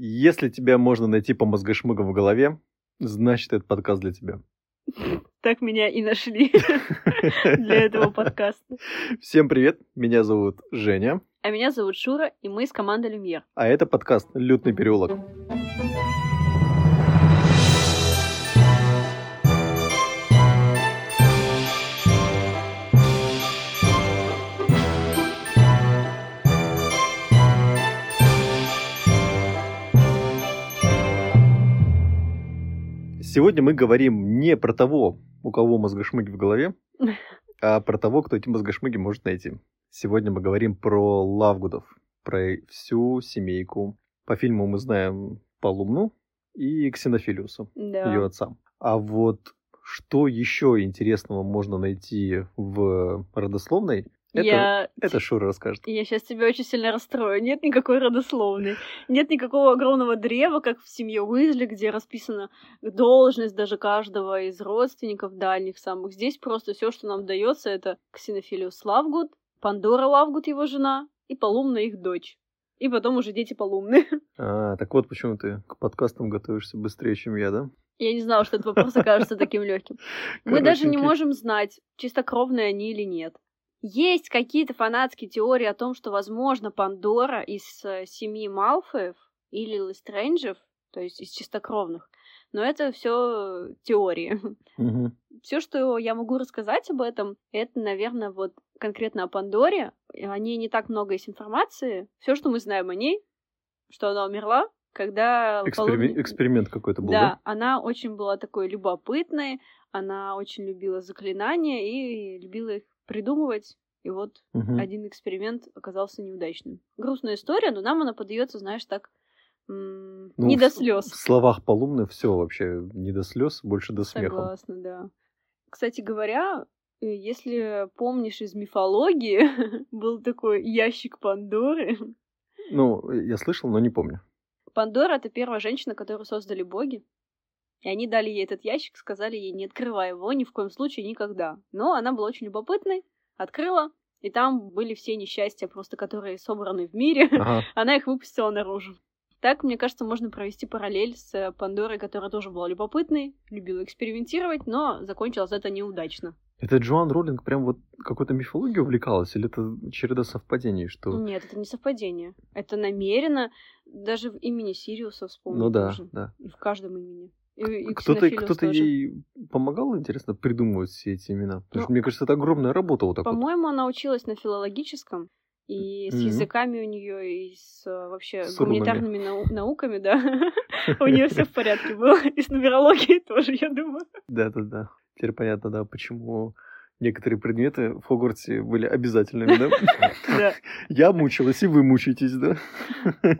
Если тебя можно найти по мозгошмыгам в голове, значит, этот подкаст для тебя. Так меня и нашли для этого подкаста. Всем привет, меня зовут Женя. А меня зовут Шура, и мы из команды Люмьер. А это подкаст «Лютный переулок». Сегодня мы говорим не про того, у кого мозгошмыги в голове, а про того, кто эти мозгошмыги может найти. Сегодня мы говорим про Лавгудов, про всю семейку. По фильму мы знаем Полумну и Ксенофилиуса, Да. ее отца. А вот что еще интересного можно найти в родословной, это, Я... это Шура расскажет. Я сейчас тебя очень сильно расстрою. Нет никакой родословной. Нет никакого огромного древа, как в семье Уизли, где расписана должность даже каждого из родственников дальних самых. Здесь просто все, что нам дается, это Ксенофилиус Лавгуд, Пандора Лавгуд, его жена, и Полумна их дочь. И потом уже дети Полумны. А, так вот почему ты к подкастам готовишься быстрее, чем я, да? Я не знала, что этот вопрос окажется таким легким. Мы даже не можем знать, чистокровные они или нет. Есть какие-то фанатские теории о том, что, возможно, Пандора из э, семьи Малфоев или Лестрейнджев, то есть из чистокровных, но это все теории. Мгм. Все, что я могу рассказать об этом, это, наверное, вот конкретно о Пандоре. О ней не так много есть информации. Все, что мы знаем о ней, что она умерла, когда... Эксперимен- полудне- Эксперимент какой-то был, да, да? она очень была такой любопытной, она очень любила заклинания и любила их придумывать. И вот Мгм. один эксперимент оказался неудачным. Грустная история, но нам она подается, знаешь, так м, Ну, не в- до В слез. словах Полумны все вообще не до слез, больше до смеха. Согласна, да. Кстати говоря, э, если помнишь из мифологии, был такой ящик Пандоры. Ну, я слышал, но не помню. Пандора — это первая женщина, которую создали боги. И они дали ей этот ящик, сказали ей, не открывай его ни в коем случае никогда. Но она была очень любопытной, открыла, и там были все несчастья, просто которые собраны в мире. Ага. Она их выпустила наружу. Так, мне кажется, можно провести параллель с э, Пандорой, которая тоже была любопытной, любила экспериментировать, но закончилось это неудачно. Это Джоан Роллинг прям вот какой-то мифологией увлекалась? Или это череда совпадений, что... Нет, это не совпадение. Это намеренно. Даже в имени Сириуса вспомнить Ну да, можно. да. И в каждом имени. И, и Кто-то, кто-то ей помогал, интересно, придумывать все эти имена? Потому Ну, что, мне кажется, это огромная работа вот так вот. По-моему, она училась на филологическом, и с Мгм. языками у нее, и с э, вообще С гуманитарными нау- науками, да. У нее все в порядке было. И с нумерологией тоже, я думаю. Да-да-да. Теперь понятно, да, почему некоторые предметы в Хогвартсе были обязательными, да? Я мучилась, и вы мучаетесь, да?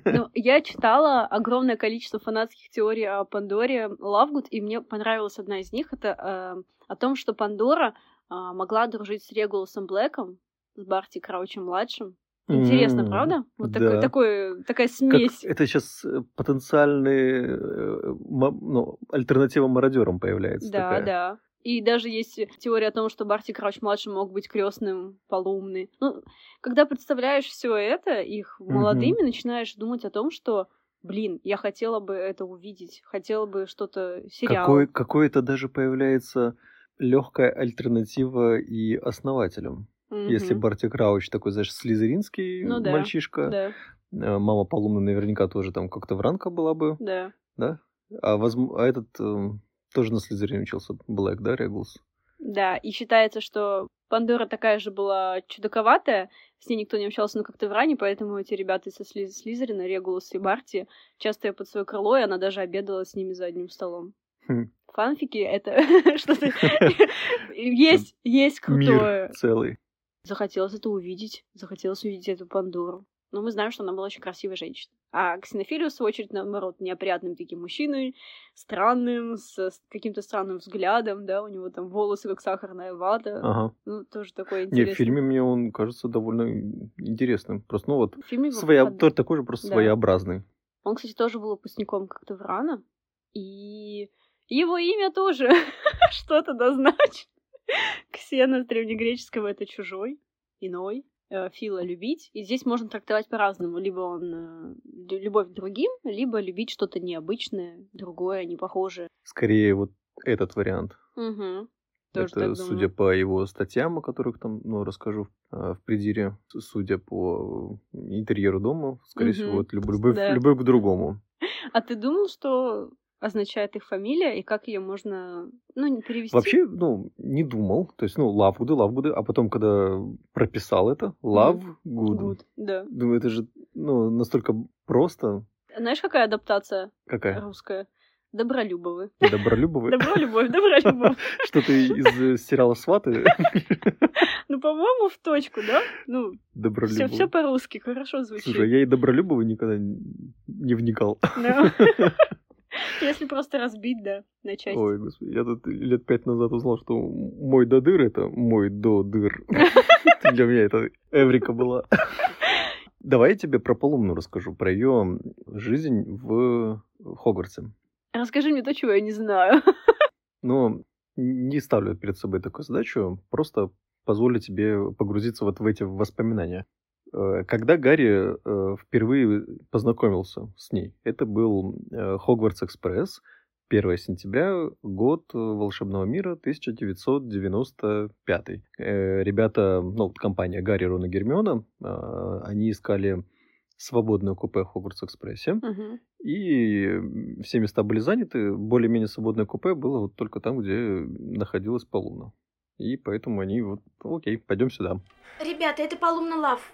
Ну, я читала огромное количество фанатских теорий о Пандоре Лавгуд, и мне понравилась одна из них. Это э, о том, что Пандора э, могла дружить с Регулусом Блэком, с Барти Краучем-младшим. Интересно, М, правда? Вот такой, да. такой- такая Как смесь. это сейчас потенциальный э, ма- ну, альтернатива мародерам появляется Да, такая. да. И даже есть теория о том, что Барти Крауч младший мог быть крестным полумный. Ну, когда представляешь все это, их молодыми, начинаешь думать о том, что, блин, я хотела бы это увидеть, хотела бы что-то сериал. Какой, какое-то даже появляется легкая альтернатива и основателям. Если Мгм. Барти Крауч такой, знаешь, слизеринский Ну да, мальчишка, Да, э, мама Полумна наверняка тоже там как-то вранка была бы, да. да? А, возм- а этот эм, тоже на слизерине учился, Блэк, да, Регулс? Да, и считается, что Пандора такая же была чудаковатая, с ней никто не общался, но как-то в ране, поэтому эти ребята со Сли- Слизерина, Регулус и Барти, часто ее под свое крыло, и она даже обедала с ними за одним столом. Хм. Фанфики — это что-то... Есть, есть крутое. Мир целый. Захотелось это увидеть, захотелось увидеть эту Пандору. Но мы знаем, что она была очень красивой женщиной. А Ксенофилиус, в свою очередь, наоборот, неопрятным таким мужчиной, странным, с каким-то странным взглядом, да, у него там волосы, как сахарная вата. Ага. Ну, тоже такое Не, интересное. в фильме мне он кажется довольно интересным. Просто, ну вот, В фильме своя... под- такой же, просто Да. своеобразный. Он, кстати, тоже был выпускником как-то Врана. И его имя тоже что-то дозначит. Ксена с древнегреческого это чужой, иной. Э, Фила любить. И здесь можно трактовать по-разному. Либо он э, любовь к другим, либо любить что-то необычное, другое, непохожее. Скорее вот этот вариант. Угу. Тоже Это, судя по его статьям, о которых там, ну, расскажу в придире, судя по интерьеру дома, скорее угу. всего, вот любовь, да. любовь к другому. А ты думал, что означает их фамилия и как ее можно, ну, не перевести? Вообще, ну, не думал. То есть, ну, Лавгуды, Лавгуды, а потом, когда прописал это, Love Good. good. Да. Думаю, это же, ну, настолько просто. Знаешь, какая адаптация? Какая? Русская. Добролюбовы. Добролюбовы? Добролюбовь, добролюбовь. Что ты из сериала «Сваты»? Ну, по-моему, в точку, да? Ну, Добролюбовы. Все по-русски, хорошо звучит. Слушай, я и Добролюбовы никогда не вникал. Если просто разбить, да, на части. Ой, господи, я тут лет пять назад узнал, что мой додыр это мой додыр. Для меня это эврика была. Давай я тебе про Полумну расскажу, про ее жизнь в Хогвартсе. Расскажи мне то, чего я не знаю. Ну, не ставлю перед собой такую задачу, просто позволю тебе погрузиться вот в эти воспоминания. Э, когда Гарри э, впервые познакомился с ней, это был э, Хогвартс Экспресс, 1 сентября, год волшебного мира, 1995. Ребята, ну, компания Гарри, Рон и Гермиона, они искали свободное купе в Хогвартс Экспрессе. Угу. И все места были заняты. Более-менее свободное купе было вот только там, где находилась Полумна. И поэтому они вот, окей, пойдем сюда. Ребята, это Полумна Лав.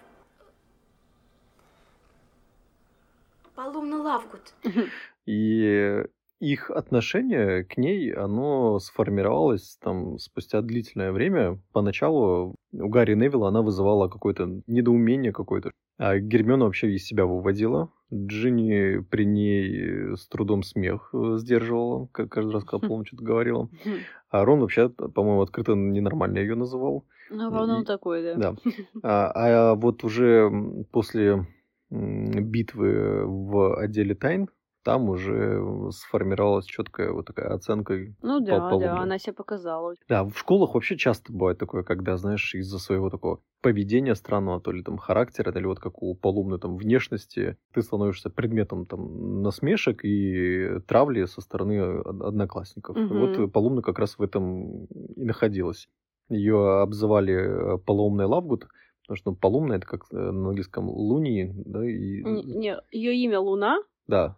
Полумна Лавгуд. И их отношение к ней, оно сформировалось там спустя длительное время. Поначалу у Гарри Невилла она вызывала какое-то недоумение какое-то. А Гермиона вообще из себя выводила. Джинни при ней с трудом смех э, сдерживала, как каждый раз, когда Полна что-то говорила. А Рон вообще, по-моему, открыто ненормально ее называл. Ну, Рон он такой, да. Да. А, а вот уже после битвы в отделе тайн, там уже сформировалась четкая вот такая оценка. Ну да, по да, она себя показала. Да, в школах вообще часто бывает такое, когда, знаешь, из-за своего такого поведения странного, то ли там характера, или вот как у полумной там внешности, ты становишься предметом там насмешек и травли со стороны одноклассников. Угу. Вот полумна как раз в этом и находилась. Ее обзывали полоумной Лавгуд, Потому что ну, Полумна это как э, на английском Луни, да? И... Не, ее имя Луна. Да.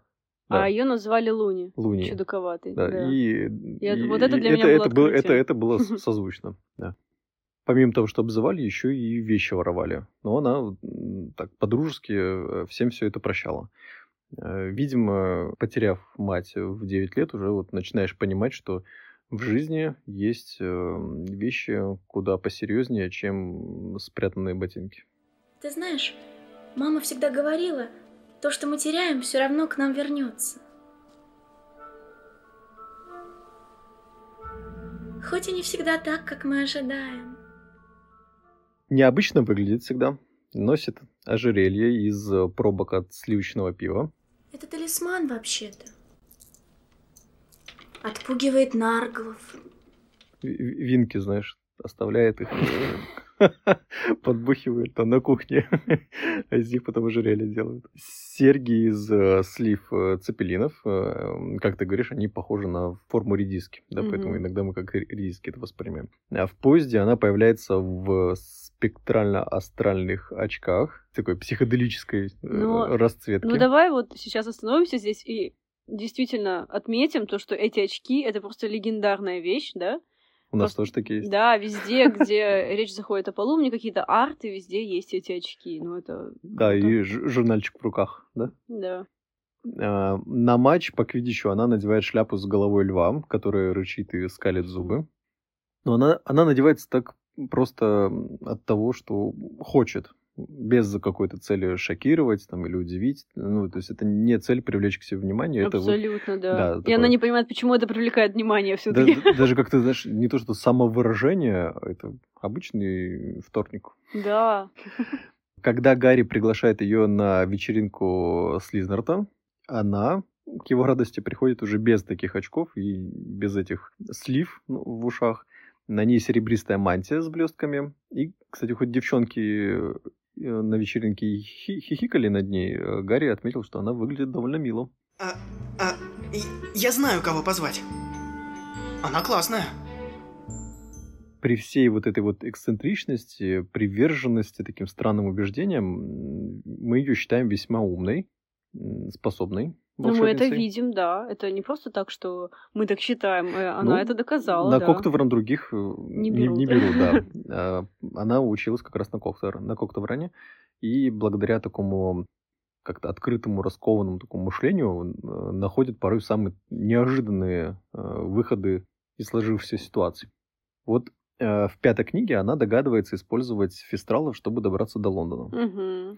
Да. А ее назвали Луни. Луни. Чудаковатый. Да. да. И, и, вот это для и меня это, было это, это, это было созвучно. Да. Помимо того, что обзывали, еще и вещи воровали. Но она так по-дружески э, всем все это прощала. Э, видимо, потеряв мать в 9 лет, уже вот начинаешь понимать, что в жизни есть э, вещи куда посерьезнее, чем спрятанные ботинки. Ты знаешь, мама всегда говорила, то, что мы теряем, все равно к нам вернется. Хоть и не всегда так, как мы ожидаем. Необычно выглядит всегда. Носит ожерелье из пробок от сливочного пива. Это талисман вообще-то. Отпугивает нарглов. Винки, знаешь, оставляет их, подбухивает там на кухне, а из них потом ожерелье делают. Серьги из э, слив э, цепелинов, э, как ты говоришь, они похожи на форму редиски, да, поэтому иногда мы как редиски это воспринимаем. А в поезде она появляется в спектрально-астральных очках, такой психоделической ну, расцветки. Ну давай вот сейчас остановимся здесь и действительно отметим то, что эти очки это просто легендарная вещь, да? У нас тоже такие есть. Да, везде, где речь заходит о полу, мне какие-то арты, везде есть эти очки. Ну, это... Да, и журнальчик в руках, да? Да. А, на матч по квидичу она надевает шляпу с головой льва, которая рычит и скалит зубы. Но она, она надевается так просто от того, что хочет без какой-то цели шокировать там, или удивить. Ну, то есть это не цель привлечь к себе внимание. Абсолютно, это вот, да. да. И такое... она не понимает, почему это привлекает внимание все таки да, Даже как-то, знаешь, не то, что самовыражение, а это обычный вторник. Да. Когда Гарри приглашает ее на вечеринку с Лизнарта, она к его радости приходит уже без таких очков и без этих слив ну, в ушах На ней серебристая мантия с блестками. И, кстати, хоть девчонки на вечеринке хи- хихикали над ней, э, Гарри отметил, что она выглядит довольно мило. А, а, я знаю, кого позвать. Она классная. При всей вот этой вот эксцентричности, приверженности таким странным убеждениям, мы ее считаем весьма умной, способной Ну, мы это видим, да. Это не просто так, что мы так считаем. э, Она Ну, это доказала, На да. Коктевран других э, не, берут. не берут, да. А, Она училась как раз на, Коктевр, на Коктевране, и благодаря такому как-то открытому, раскованному такому мышлению э, находит порой самые неожиданные выходы из сложившейся ситуации. Вот в пятой книге она догадывается использовать фестралов, чтобы добраться до Лондона. Мгм.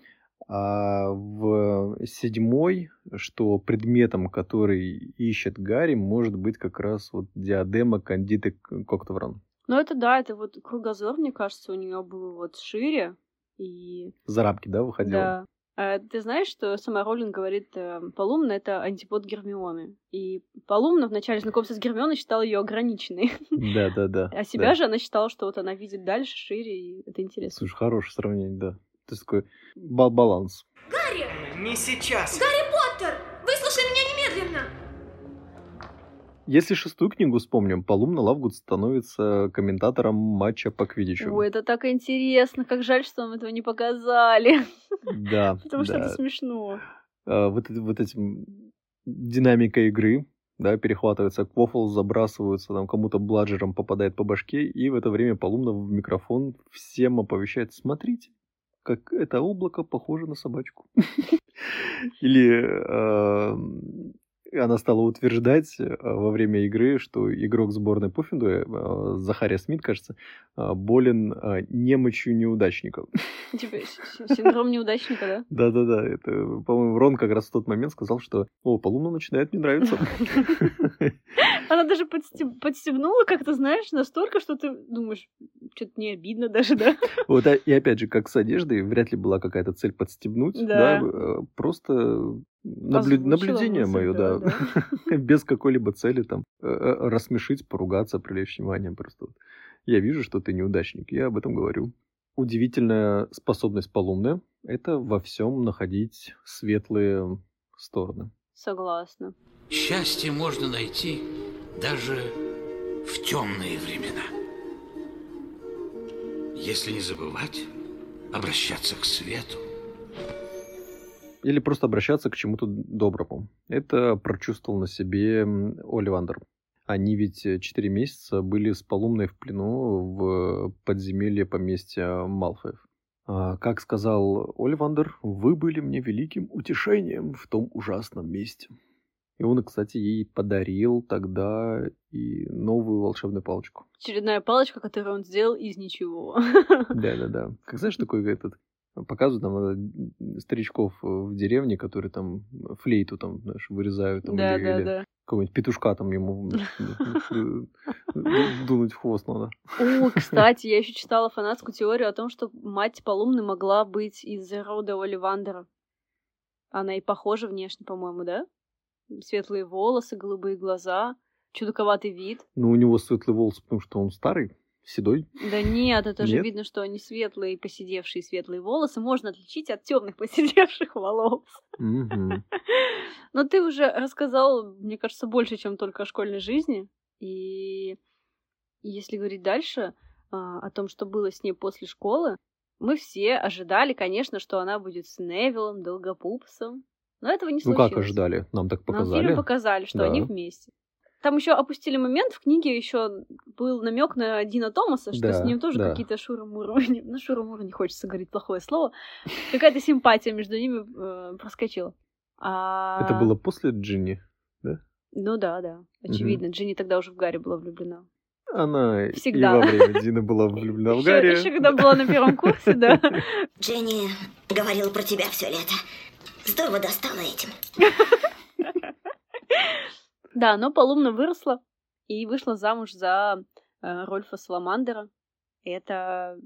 А в седьмой, что предметом, который ищет Гарри, может быть как раз вот диадема Кандиты Коктевран. Ну, это да, это вот кругозор, мне кажется, у нее был вот шире. И За рамки, да, выходила? да. А ты знаешь, что сама Роллинг говорит, э, Полумна — это антипод Гермионы. И Полумна в начале знакомства с Гермионой считала ее ограниченной. Да, да, да. А себя же она считала, что вот она видит дальше, шире, и это интересно. Слушай, хорошее сравнение, да. Такой бал- баланс. Гарри! Не сейчас. Поттер! Выслушай меня немедленно! Если шестую книгу вспомним, Полумна Лавгуд становится комментатором матча по квиддичу. Ой, это так интересно. Как жаль, что нам этого не показали. Да, Потому что это смешно. А, вот этим динамика игры, да, перехватывается квофл, забрасываются, там кому-то бладжером попадает по башке, и в это время Полумна в микрофон всем оповещает, смотрите, как это облако похоже на собачку. Или э, она стала утверждать э, во время игры, что игрок сборной Пуффиндуя, э, Захария Смит, кажется, болен немощью неудачников. Типа синдром неудачника, да? Да-да-да, это, по-моему, Рон как раз в тот момент сказал, что «О, Полуна начинает мне нравиться». Она даже подстеб- подстебнула как-то, знаешь, настолько, что ты думаешь, что-то не обидно даже, да? Вот, а- и опять же, как с одеждой, вряд ли была какая-то цель подстебнуть, Да. да, э, просто наблю- наблюдение мысль, мое, да, да, без какой-либо цели там э, э, рассмешить, поругаться, привлечь внимание просто. Я вижу, что ты неудачник, я об этом говорю. Удивительная способность Полумны — это во всем находить светлые стороны. Согласна. Счастье можно найти даже в темные времена. Если не забывать обращаться к свету. Или просто обращаться к чему-то доброму. Это прочувствовал на себе Оливандер. Они ведь э, четыре месяца были с Полумной в плену в подземелье поместья Малфоев. А, Как сказал Оливандер, вы были мне великим утешением в том ужасном месте. И он, кстати, ей подарил тогда и новую волшебную палочку. Очередная палочка, которую он сделал из ничего. Да-да-да. Как знаешь, такой этот показывают там э, старичков э, в деревне, которые там флейту там, знаешь, вырезают там, Да, или, да, или да. какого-нибудь петушка там ему дунуть в хвост надо. О, кстати, я еще читала фанатскую теорию о том, что мать Полумны могла быть из рода Оливандера. Она и похожа внешне, по-моему, да? Светлые волосы, голубые глаза, чудаковатый вид. Но у него светлый волос, потому что он старый, седой. Да нет, это же Нет? видно, что они светлые, посидевшие светлые волосы можно отличить от темных посидевших волос. Но ты уже рассказал, мне кажется, больше, чем только о школьной жизни. И если говорить дальше а, о том, что было с ней после школы, мы все ожидали, конечно, что она будет с Невиллом, Долгопупсом. Но этого не Ну случилось. как ожидали? Нам так Нам показали. фильм показали, что Да. они вместе. Там еще опустили момент в книге, еще был намек на Дина Томаса, что Да, с ним тоже да. какие-то шура-мура. Не- Ну, шура-мура не хочется говорить плохое слово. Какая-то симпатия между ними э, проскочила. А- Это было после Джинни. Ну да, да. Очевидно. Джинни тогда уже в Гарри была влюблена. Она Всегда. и во время Дина была влюблена в Гарри. еще когда была на первом курсе, да. Дженни говорила про тебя все лето. Здорово достала этим. Да, но Полумна выросла и вышла замуж за э, Рольфа Саламандера. Это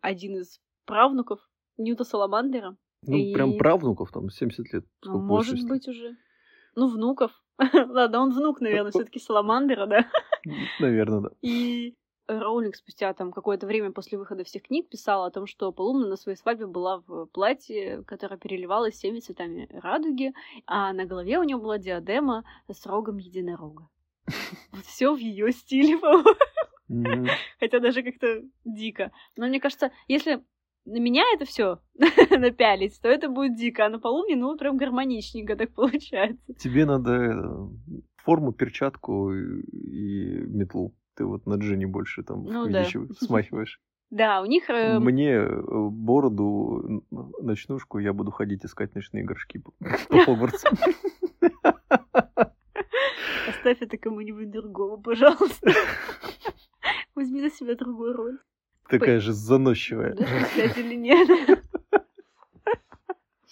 один из правнуков Ньюта Саламандера. Ну, И- прям правнуков там 70 лет. Ну, может возрасте. быть уже. Ну, внуков. Ладно, он внук, наверное, все-таки Саламандера, да. Наверное, да. И Роулинг спустя там какое-то время после выхода всех книг писала о том, что Полумна на своей свадьбе была в платье, которое переливалось всеми цветами радуги, а на голове у нее была диадема с рогом единорога. Вот все в ее стиле, по-моему. Хотя даже как-то дико. Но мне кажется, если на меня это все напялить, то это будет дико, а на Полумне, ну, прям гармоничненько так получается. Тебе надо э, форму, перчатку и метлу. Ты вот на Джинни больше там Ну да. смахиваешь. Да, у них... э, Мне э, бороду, ночнушку, я буду ходить искать ночные горшки по, Хогвартсу. Оставь это кому-нибудь другому, пожалуйста. Возьми на себя другую роль. Такая же заносчивая. Сказать или нет?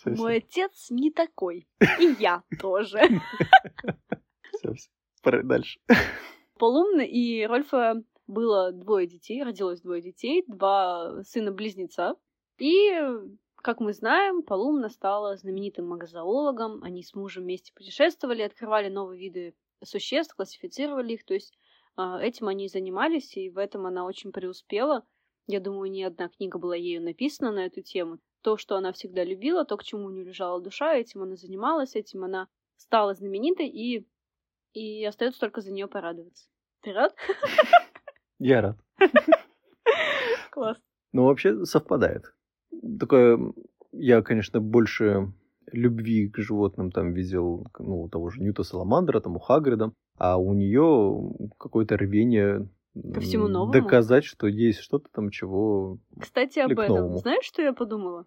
Мой отец не такой. И я тоже. всё. Пора дальше. Полумна и Рольфа было двое детей, родилось двое детей, два сына-близнеца. И, как мы знаем, Полумна стала знаменитым магозоологом. Они с мужем вместе путешествовали, открывали новые виды существ, классифицировали их. То есть а, этим они и занимались, и в этом она очень преуспела. Я думаю, ни одна книга была ею написана на эту тему. То, что она всегда любила, то, к чему у нее лежала душа, этим она занималась, этим она стала знаменитой, и, и остается только за нее порадоваться. Ты рад? Я рад. Класс. Ну, вообще совпадает. Такое, я, конечно, больше любви к животным там видел, ну, у того же Ньюта Саламандра, там, у Хагрида, а у нее какое-то рвение Ко всему новому? доказать, что есть что-то там, чего... Кстати, об этом. новому. Знаешь, что я подумала?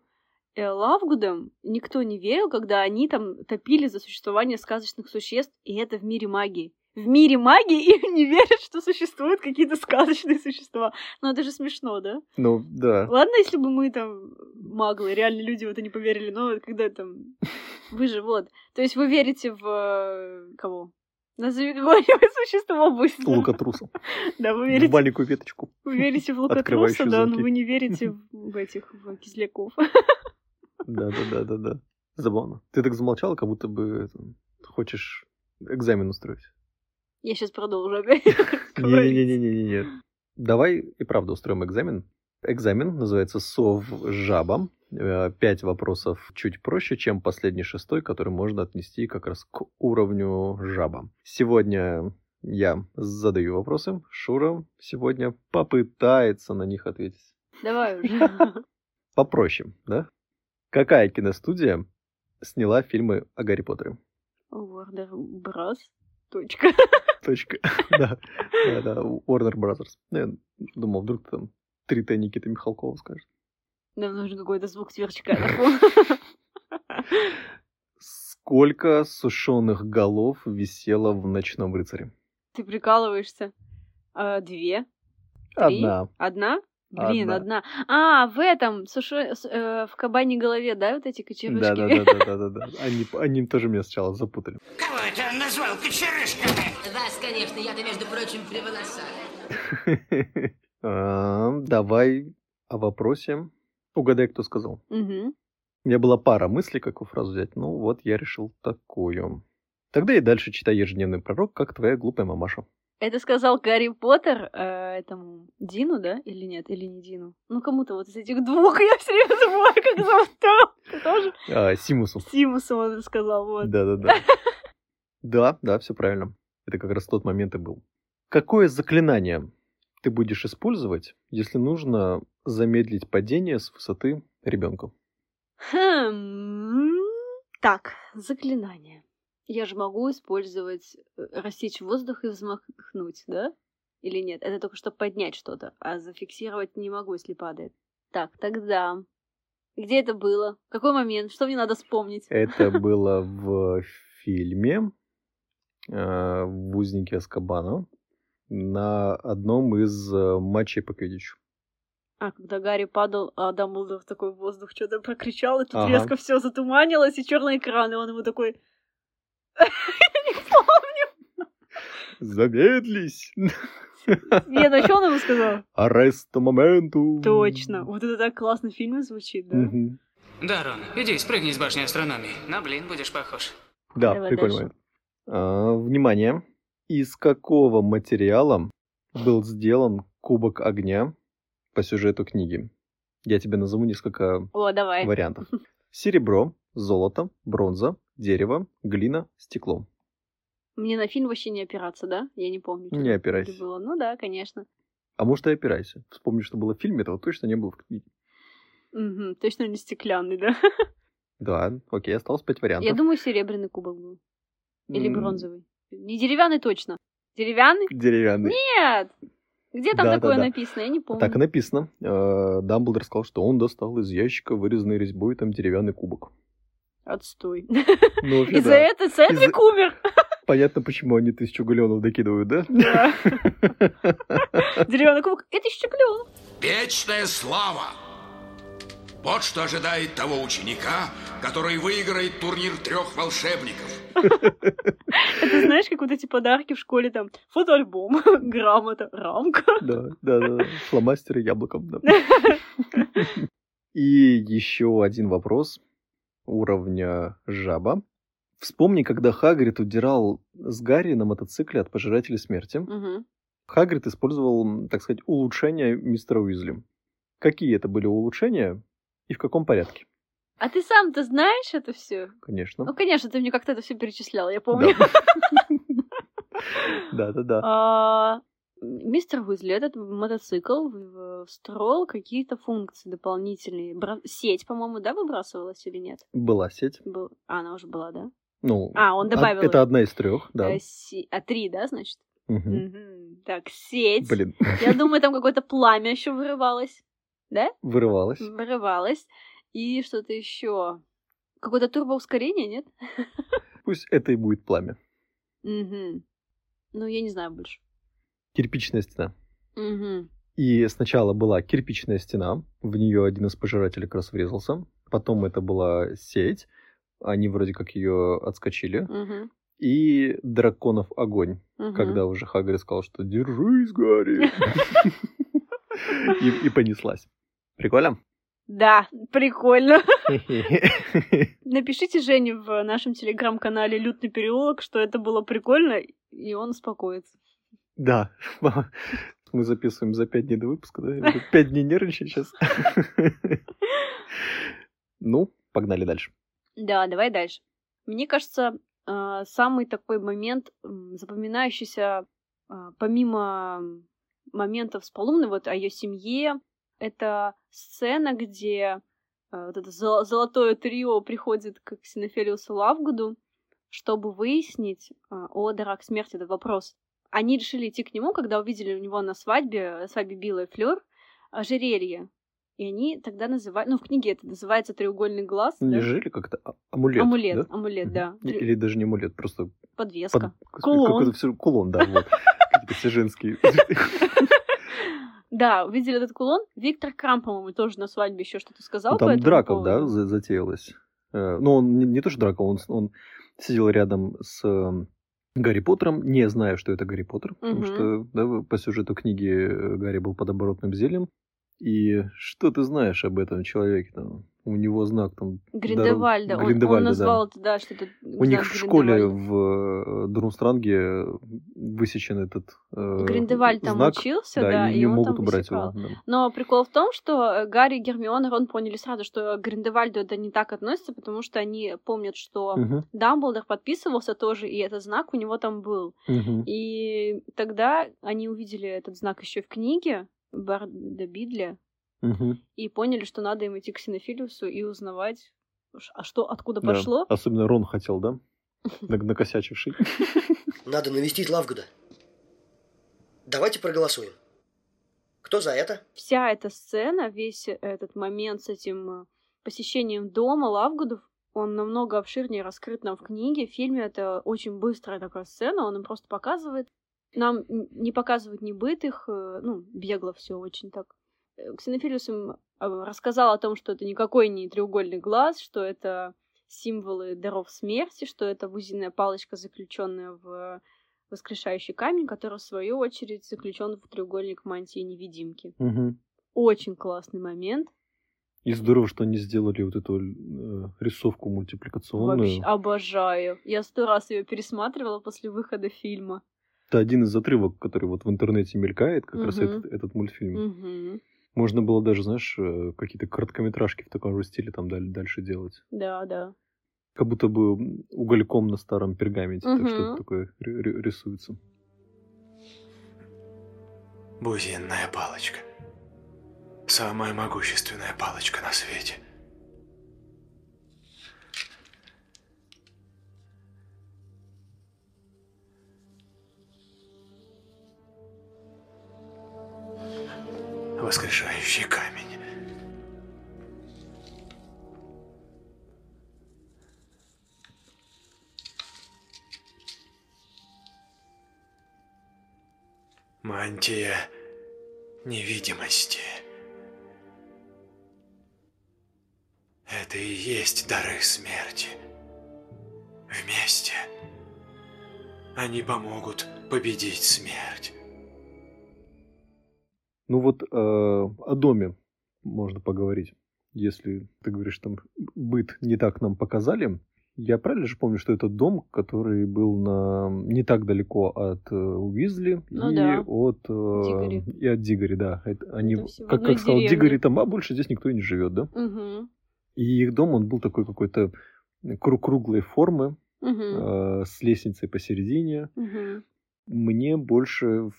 Э, Лавгудам никто не верил, когда они там топили за существование сказочных существ, и это в мире магии. В мире магии им не верят, что существуют какие-то сказочные существа. Ну, это же смешно, да? Ну, да. Ладно, если бы мы там маглы, реально люди в это не поверили, но когда там... Вы же вот. То есть вы верите в... э, Кого? Назови какое-нибудь существо быстро. Лукотруса. Да, вы В верите маленькую веточку. Вы верите в лукотруса, да, но вы не верите в, в этих в кисляков. Да-да-да-да-да. Забавно. Ты так замолчала, как будто бы это, хочешь экзамен устроить. Я сейчас продолжу. Не-не-не-не-не. Давай и правда устроим экзамен. Экзамен называется «Сов жаба». Э, Пять вопросов чуть проще, чем последний шестой, который можно отнести как раз к уровню жаба. Сегодня я задаю вопросы. Шура сегодня попытается на них ответить. Давай уже. Попроще, да? Какая киностудия сняла фильмы о Гарри Поттере? Warner Bros. Точка. Точка. Да, да, да, Warner Brothers. Ну, Я думал, вдруг ты там 3Т Никита Михалкова скажет. Нам нужен какой-то звук сверчка. Сколько сушеных голов висело в «Ночном рыцаре»? Ты прикалываешься? А, Две? Три? Одна. Одна? Блин, Одна. одна. А, в этом, сушо- с- э, в кабане голове, да, вот эти кочерышки? Да, да, да, да, да, да. Они, они тоже меня сначала запутали. Кого это назвал кочерышками? Вас, конечно, я-то, между прочим, при волосах. А, Давай о вопросе. Угадай, кто сказал. Мгм. У меня была пара мыслей, какую фразу взять. Ну, вот я решил такую. Тогда и дальше читай ежедневный пророк, как твоя глупая мамаша. Это сказал Гарри Поттер э, этому Дину, да? Или нет? Или не Дину? Ну, кому-то вот из этих двух я все время забываю, как зовут. Тоже А, Симусу. Симусу он сказал, вот. Да-да-да. Да, да, все правильно. Это как раз тот момент и был. Какое заклинание ты будешь использовать, если нужно замедлить падение с высоты ребенка? Хм. Так, заклинание. Я же могу использовать, э, рассечь воздух и взмахнуть, да? Или нет? Это только чтобы поднять что-то, а зафиксировать не могу, если падает. Так, тогда... Где это было? Какой момент? Что мне надо вспомнить? Это было в фильме э, в «Узнике Аскабана» на одном из э, матчей по квиддичу. А, когда Гарри падал, а Дамблдор такой в воздух что-то прокричал, и тут Ага. резко все затуманилось, и черный экран, и он ему такой... Замедлись! Нет, ну что он ему сказал? Аресто моменту! Точно. Вот это так классно в фильме звучит, да? Да, Рон, иди, спрыгни с башни астрономии. На блин будешь похож. Да, Давай прикольно. А, внимание. Из какого материала был сделан Кубок огня по сюжету книги. Я тебе назову несколько О, давай. вариантов. Серебро, золото, бронза, дерево, глина, стекло. Мне на фильм вообще не опираться, да? Я не помню. что Не это опирайся. было. Ну да, конечно. А может и опирайся. Вспомни, что было в фильме, этого точно не было в книге. Мгм, Точно не стеклянный, да? Да, окей, осталось пять вариантов. Я думаю, серебряный кубок был. Или М, бронзовый. Не деревянный точно. Деревянный? Деревянный. Нет! Где там Да, да, такое да. написано? Я не помню. Так и написано. Э, Дамблдор сказал, что он достал из ящика вырезанный резьбой там деревянный кубок. Отстой. Ну, И за да. это Седрик умер. Понятно, почему они тысячу галеонов докидывают, да? Да. Деревянный кубок. Это еще клево. Вечная слава! Вот что ожидает того ученика, который выиграет турнир трех волшебников. Это знаешь, как вот эти подарки в школе там фотоальбом, грамота, рамка. Да, да, да. Фломастеры яблоком, да. И еще один вопрос уровня жаба. Вспомни, когда Хагрид удирал с Гарри на мотоцикле от пожирателей смерти. Мгм. Хагрид использовал, так сказать, улучшения мистера Уизли. Какие это были улучшения и в каком порядке? А ты сам-то знаешь это все? Конечно. Ну, конечно, ты мне как-то это все перечислял, я помню. Да, да, да. А, Мистер Уизли этот мотоцикл встроил какие-то функции дополнительные. Бра- Сеть, по-моему, да, выбрасывалась или нет? Была сеть. Был... А, она уже была, да? Ну, А, он од- добавил Это одна из трех, да. Э, се- А, три, да, значит? Мгм. Мгм. Так, сеть. Блин, Я думаю, там какое-то пламя еще вырывалось. Да? вырывалась. Вырывалось. И что-то еще. Какое-то турбоускорение, нет? Пусть это и будет пламя. Угу. Ну, я не знаю больше. Кирпичная стена. Угу. И сначала была кирпичная стена, в нее один из пожирателей как раз врезался. Потом это была сеть, они вроде как ее отскочили. Угу. И драконов огонь, когда уже Хагрид сказал, что «Держись, Гарри!» И понеслась. Прикольно? Да, прикольно. Напишите Жене в нашем телеграм-канале Лютный переулок, что это было прикольно, и он успокоится. Да. Мы записываем за пять дней до выпуска, да? Пять дней нервничать сейчас. Ну, погнали дальше. Да, давай дальше. Мне кажется, э, самый такой момент, запоминающийся, э, помимо моментов с Полумной, вот о ее семье, это сцена, где э, вот это зо- золотое трио приходит к Ксенофелиусу Лавгуду, чтобы выяснить о дарах смерти этот вопрос. Они решили идти к нему, когда увидели у него на свадьбе, свадьбе Билла и Флёр, ожерелье. И они тогда называют, ну, в книге это называется треугольный глаз. Не да? жили как-то? А- Амулет, Амулет, да? амулет, да. И- Три- Или даже не амулет, просто Подвеска. под- Кулон. всё- кулон, да, вот. Какие-то все женские. Да, увидели этот кулон. Виктор Крам, по-моему, тоже на свадьбе еще что-то сказал Ну, Там драка, да, затеялась. Э, Ну, он не, не то, что драка, он, он сидел рядом с э, Гарри Поттером, не зная, что это Гарри Поттер, потому Мгм. что да, по сюжету книги э, Гарри был под оборотным зельем. И что ты знаешь об этом человеке? Там? У него знак там... Гриндевальда. здоров- Он, он Гриндевальда, да. назвал это, да, что-то... У них в школе в э, Дурмстранге высечен этот э, Гриндевальд там знак, учился, да, да, и и не он могут там убрать высекал. его. да. Но прикол в том, что э, Гарри, Гермиона и Рон поняли сразу, что к Гриндевальду это не так относится, потому что они помнят, что Мгм, Дамблдор подписывался тоже, и этот знак у него там был. мгм. И тогда они увидели этот знак еще в книге Барда Бидля, И поняли, что надо им идти к Синофилиусу и узнавать, а что, откуда Да. пошло. Особенно Рон хотел, да? Нак- Накосячивший. Надо навестить Лавгуда. Давайте проголосуем. Кто за это? Вся эта сцена, весь этот момент с этим э, посещением дома Лавгудов, он намного обширнее раскрыт нам в книге. В фильме это очень быстрая такая сцена, он им просто показывает. Нам не показывают ни быт их, э, ну, бегло все очень так. Э, Ксенофилиус им э, рассказал о том, что это никакой не треугольный глаз, что это символы даров смерти, что это бузинная палочка, заключенная в воскрешающий камень, который, в свою очередь, заключен в треугольник мантии невидимки. Мгм. Очень классный момент. И здорово, что они сделали вот эту э, рисовку мультипликационную. Вообще обожаю. Я сто раз ее пересматривала после выхода фильма. Это один из отрывок, который вот в интернете мелькает, как раз Мгм. этот, этот мультфильм. Мгм. Можно было даже, знаешь, э, какие-то короткометражки в таком же стиле там даль- дальше делать. Да, да. Как будто бы угольком на старом пергаменте так Мгм. что-то такое ри- ри- рисуется. Бузинная палочка. Самая могущественная палочка на свете. Воскрешающий камень. Мантия невидимости. Это и есть дары смерти. Вместе они помогут победить смерть. Ну вот э, о доме можно поговорить. Если ты говоришь, там быт не так нам показали. Я правильно же помню, что это дом, который был на не так далеко от э, Уизли Ну и да. от э, Дигори. и от Дигори, да. Это они, Это как, как сказал деревне. Дигори, там, а больше здесь никто и не живет, да? Мгм. И их дом, он был такой какой-то кру- круглой формы, Мгм. э, с лестницей посередине. Мгм. Мне больше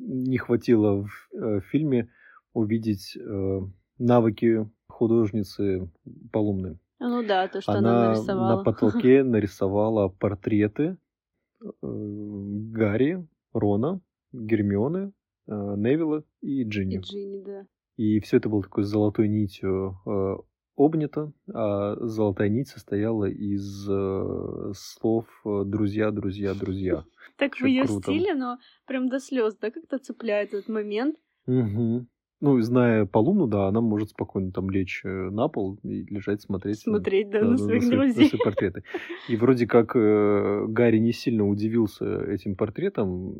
не хватило в э, фильме увидеть э, навыки художницы Полумны. Ну да, то, что она, Она нарисовала. на потолке нарисовала портреты э, Гарри, Рона, Гермионы, э, Невилла и И Джинни. Джинни, да. И все это было такой золотой нитью э, обнято, а золотая нить состояла из э, слов э, «друзья, друзья, друзья». Так в ее стиле, но прям до слез, да, как-то цепляет этот момент. Мгм. Ну, зная Полуну, да, она может спокойно там лечь э, на пол и лежать смотреть. на- Смотреть, да, да, на на своих свои- на друзей. свои портреты. И вроде как э, Гарри не сильно удивился этим портретом,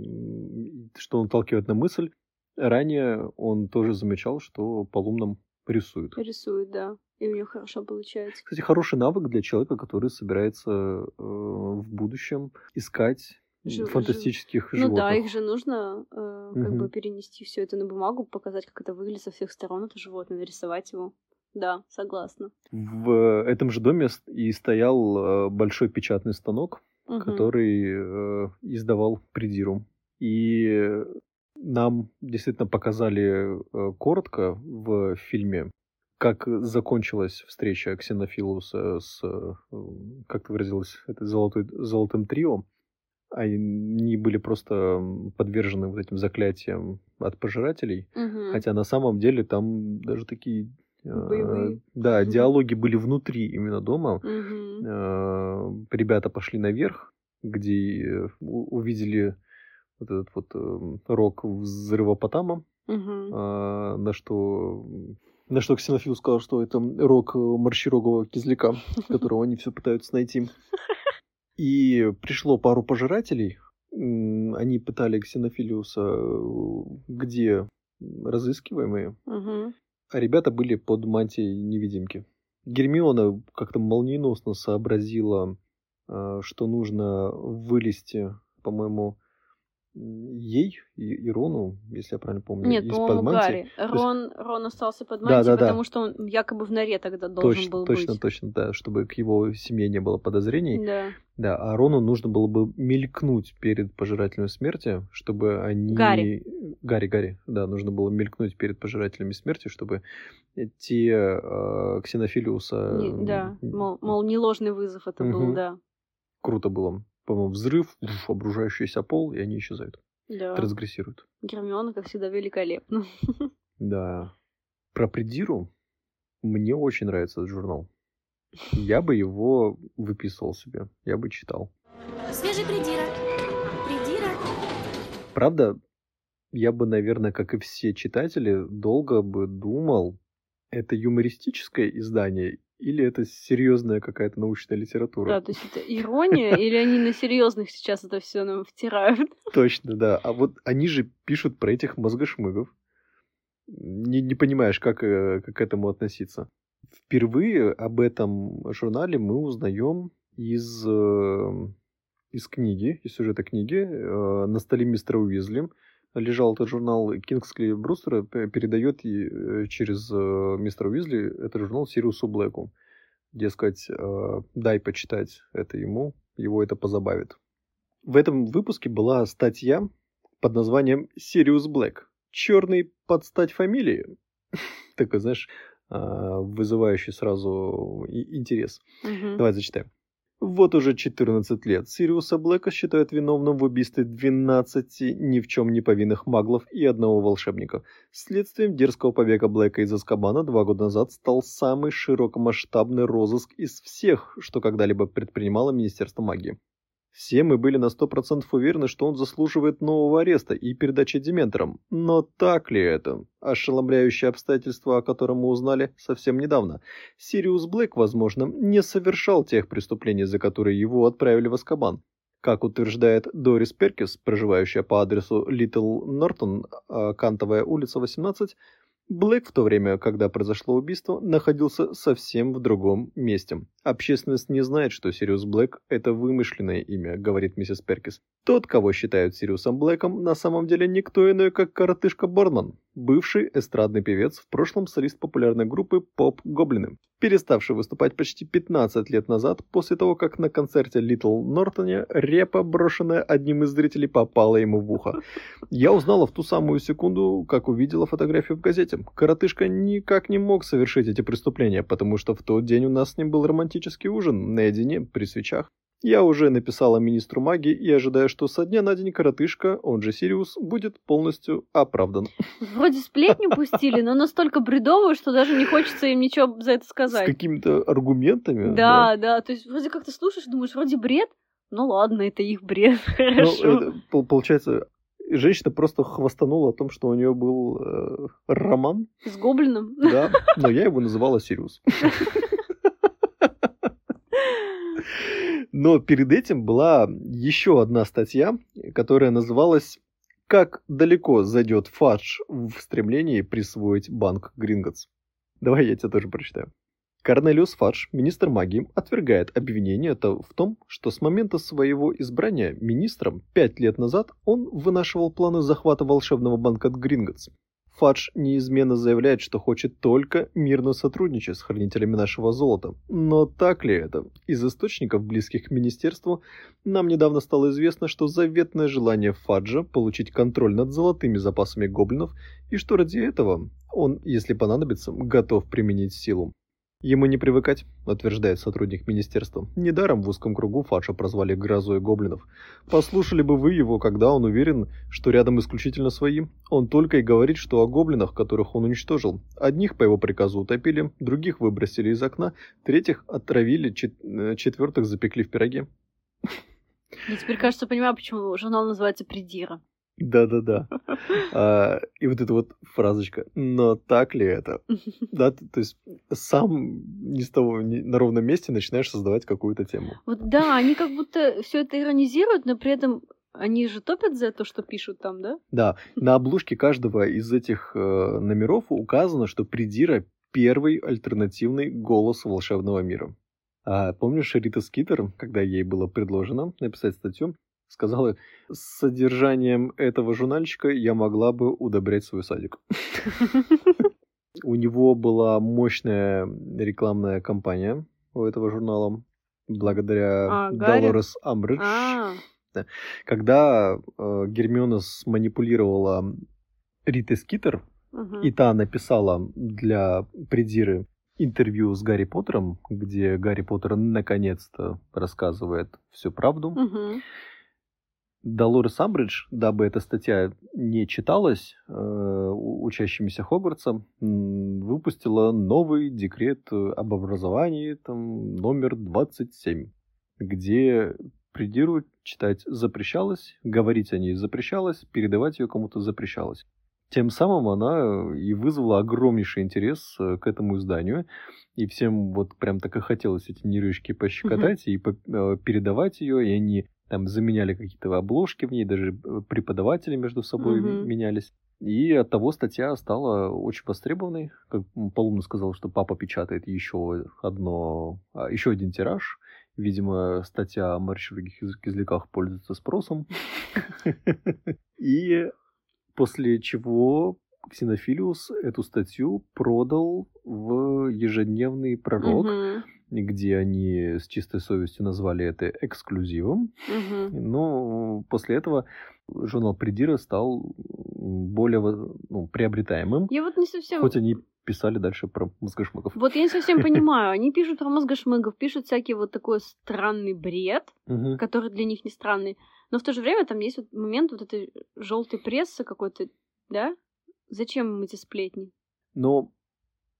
что он толкивает на мысль. Ранее он тоже замечал, что по лунам рисует. Рисует, да. И у нее хорошо получается. Кстати, хороший навык для человека, который собирается э, в будущем искать Жи- фантастических Ну животных. да, их же нужно э, как Мгм. бы перенести все это на бумагу, показать, как это выглядит со всех сторон, это животное, нарисовать его. Да, согласна. В этом же доме и стоял э, большой печатный станок, Мгм. который э, издавал придиру. Нам действительно показали э, коротко в фильме, как закончилась встреча Ксенофилуса с, э, как ты выразилась, это золотой, золотым трио. Они были просто подвержены вот этим заклятиям от пожирателей. Мгм. Хотя на самом деле там даже такие... э. Да, диалоги были внутри именно дома. Мгм. Э, Ребята пошли наверх, где э, увидели вот этот вот э, рок взрывопотама, Мгм. а, на что на что Ксенофил сказал, что это рок э, морщерогого кизляка, которого они все пытаются найти. И пришло пару пожирателей. Они пытали Ксенофилиуса, э, где разыскиваемые, а ребята были под мантией невидимки. Гермиона как-то молниеносно сообразила, э, что нужно вылезти, по-моему, ей и, и Рону, если я правильно помню, Нет, из-под по-моему. Гарри. То есть- Рон, Рон остался под Да, мантией, да, да. потому что он якобы в норе тогда должен точно, был точно, быть. точно, да, чтобы к его семье не было подозрений. Да. Да, а Рону нужно было бы мелькнуть перед пожирателем смерти, чтобы они... Гарри. Гарри, Гарри, да, нужно было мелькнуть перед пожирателями смерти, чтобы те э, Ксенофилиуса... Не- да, мол, мол, не ложный вызов это был, Мгм. да. Круто было. По-моему, взрыв, уф, обружающийся пол, и они исчезают. Да. Трансгрессируют. Гермиона, как всегда, великолепна. Да. Про Придиру мне очень нравится этот журнал. Я бы его выписывал себе, я бы читал. Свежий придира. Придира. Правда, я бы, наверное, как и все читатели, долго бы думал, это юмористическое издание или это серьезная какая-то научная литература. Да, то есть это ирония, или они на серьезных сейчас это все нам втирают? Точно, да. А вот они же пишут про этих мозгошмыгов. Не, не понимаешь, как, э, как к этому относиться. Впервые об этом журнале мы узнаем из э, из книги, из сюжета книги. Э, на столе мистера Уизли лежал этот журнал Кингсли Брустера, передает э, через э, мистера Уизли этот журнал Сириусу Блэку. Дескать, дай почитать это ему, его это позабавит. В этом выпуске была статья под названием «Сириус Блэк. Черный под стать фамилии». Такой, знаешь, вызывающий сразу интерес. Давай зачитаем. Вот уже 14 лет Сириуса Блэка считают виновным в убийстве 12 ни в чем не повинных маглов и одного волшебника. Следствием дерзкого побега Блэка из Азкабана два года назад стал самый широкомасштабный розыск из всех, что когда-либо предпринимало Министерство магии. Все мы были на 100% уверены, что он заслуживает нового ареста и передачи дементорам. Но так ли это? Ошеломляющее обстоятельство, о котором мы узнали совсем недавно. Сириус Блэк, возможно, не совершал тех преступлений, за которые его отправили в Азкабан. Как утверждает Дорис Перкис, проживающая по адресу Литл Нортон, а, Кантовая улица, 18, Блэк в то время, когда произошло убийство, находился совсем в другом месте. Общественность не знает, что Сириус Блэк – это вымышленное имя, говорит миссис Перкис. Тот, кого считают Сириусом Блэком, на самом деле никто иной, как коротышка Борнман, бывший эстрадный певец, в прошлом солист популярной группы «Поп-Гоблины», переставший выступать почти 15 лет назад после того, как на концерте Литл Нортоне репа, брошенная одним из зрителей, попала ему в ухо. Я узнала в ту самую секунду, как увидела фотографию в газете. Коротышка никак не мог совершить эти преступления, потому что в тот день у нас с ним был романтический ужин наедине при свечах. Я уже написала министру магии и ожидаю, что со дня на день коротышка, он же Сириус, будет полностью оправдан. Вроде сплетню пустили, но настолько бредовую, что даже не хочется им ничего за это С сказать. какими-то аргументами. Да, да, то есть вроде как ты слушаешь, думаешь, вроде бред, ну ладно, это их бред, Ну, хорошо. это, пол- получается, женщина просто хвастанула о том, что у нее был э, роман, С гоблином. да, но я его называла Сириус. Но перед этим была еще одна статья, которая называлась «Как далеко зайдет Фадж в стремлении присвоить банк Гринготс». Давай я тебе тоже прочитаю. Корнелиус Фадж, министр магии, отвергает обвинение в том, что с момента своего избрания министром пять лет назад он вынашивал планы захвата волшебного банка Гринготс. Фадж неизменно заявляет, что хочет только мирно сотрудничать с хранителями нашего золота. Но так ли это? Из источников, близких к министерству, нам недавно стало известно, что заветное желание Фаджа получить контроль над золотыми запасами гоблинов, и что ради этого он, если понадобится, готов применить силу. Ему не привыкать, утверждает сотрудник министерства. Недаром в узком кругу Фаджа прозвали грозой гоблинов. Послушали бы вы его, когда он уверен, что рядом исключительно свои. Он только и говорит, что о гоблинах, которых он уничтожил. Одних по его приказу утопили, других выбросили из окна, третьих отравили, э, четвертых запекли в пироге. Я теперь, кажется, понимаю, почему журнал называется «Придира». Да-да-да. А, и вот эта вот фразочка. Но так ли это? Да, т- то есть сам ни с того, ни на ровном месте начинаешь создавать какую-то тему. Вот да, они как будто все это иронизируют, но при этом они же топят за то, что пишут там, да? Да, на обложке каждого из этих э, номеров указано, что Придира первый альтернативный голос волшебного мира. А помнишь, Рита Скитер, когда ей было предложено написать статью, сказала, с содержанием этого журнальчика я могла бы удобрять свой садик. У него была мощная рекламная кампания у этого журнала, благодаря А? Долорес Амбридж. А, Когда э, Гермиона сманипулировала Ритой Скитер, и та написала для Придиры интервью с Гарри Поттером, где Гарри Поттер наконец-то рассказывает всю правду. Мгм. Долорес Амбридж, дабы эта статья не читалась э, учащимися Хогвартса, выпустила новый декрет э, об образовании, там, номер 27, где придиру читать запрещалось, говорить о ней запрещалось, передавать ее кому-то запрещалось. Тем самым она и вызвала огромнейший интерес э, к этому изданию, и всем вот прям так и хотелось эти нервишки пощекотать и передавать ее, и они там заменяли какие-то обложки в ней, даже э, преподаватели между собой Мгм. менялись. И от того статья стала очень востребованной. Как Полумна сказал, что папа печатает еще одно, а, еще один тираж. Видимо, статья о маршевых кизляках пользуется спросом. И после чего Ксенофилиус эту статью продал в ежедневный пророк. Где они с чистой совестью назвали это эксклюзивом. Мгм. Но после этого журнал Придира стал более ну, приобретаемым, Я вот не совсем... хоть они писали дальше про мозгошмыков. Вот я не совсем понимаю. Они пишут про мозгошмыгов, пишут всякий вот такой странный бред, Мгм. который для них не странный. Но в то же время там есть вот момент вот этой желтой прессы какой-то, да? Зачем им эти сплетни? Но,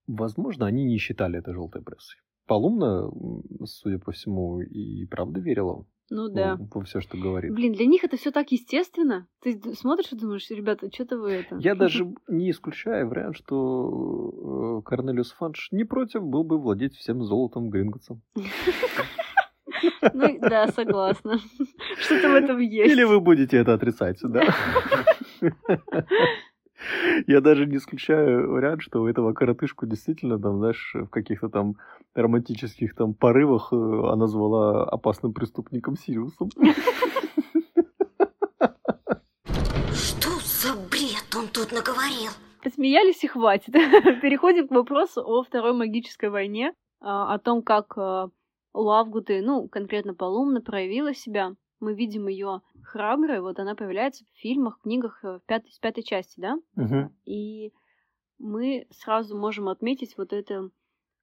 возможно, они не считали это желтой прессой. Полумна, м, судя по всему, и правда верила Ну да. во все, что говорит. Блин, для них это все так естественно. Ты смотришь и думаешь, ребята, что-то вы это... Я даже не исключаю вариант, что э, Корнелиус Фанш не против был бы владеть всем золотом Гринготса. Ну да, согласна. Что-то в этом есть. Или вы будете это отрицать, да? Я даже не исключаю вариант, что у этого коротышку действительно, там, знаешь, в каких-то там романтических там порывах э, она звала опасным преступником Сириусом. Что за бред он тут наговорил? Посмеялись и хватит. Переходим к вопросу о Второй магической войне, а, о том, как а, Лавгуты, ну, конкретно Полумна, проявила себя. Мы видим ее храброй, вот она появляется в фильмах, книгах э, в пятой, с пятой части, да? Мгм. И мы сразу можем отметить вот это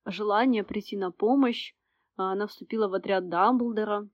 желание прийти на помощь. А, Она вступила в отряд Дамблдора.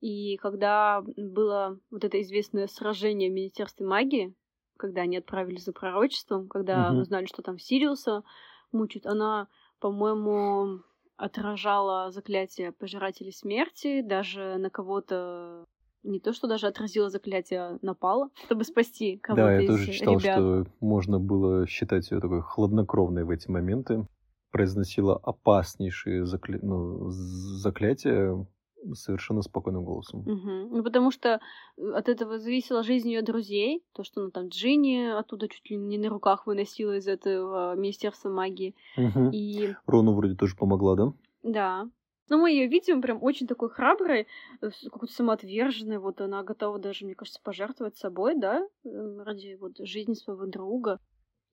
И когда было вот это известное сражение в Министерстве магии, когда они отправились за пророчеством, когда Мгм. узнали, что там Сириуса мучают, она, по-моему, отражала заклятие пожирателей смерти, даже на кого-то не то, что даже отразила заклятие, а напала, чтобы спасти кого-то Да, я из тоже читал, ребят. что можно было считать ее такой хладнокровной в эти моменты. Произносила опаснейшие закля- ну, заклятия совершенно спокойным голосом. Мгм. Ну, потому что э, от этого зависела жизнь ее друзей. То, что она там Джинни оттуда чуть ли не на руках выносила из этого Министерства магии. Мгм. И Рону вроде тоже помогла, да? да. Но мы ее видим прям очень такой храброй, э, с- какой-то самоотверженной. Вот она готова даже, мне кажется, пожертвовать собой, да, э, ради вот жизни своего друга.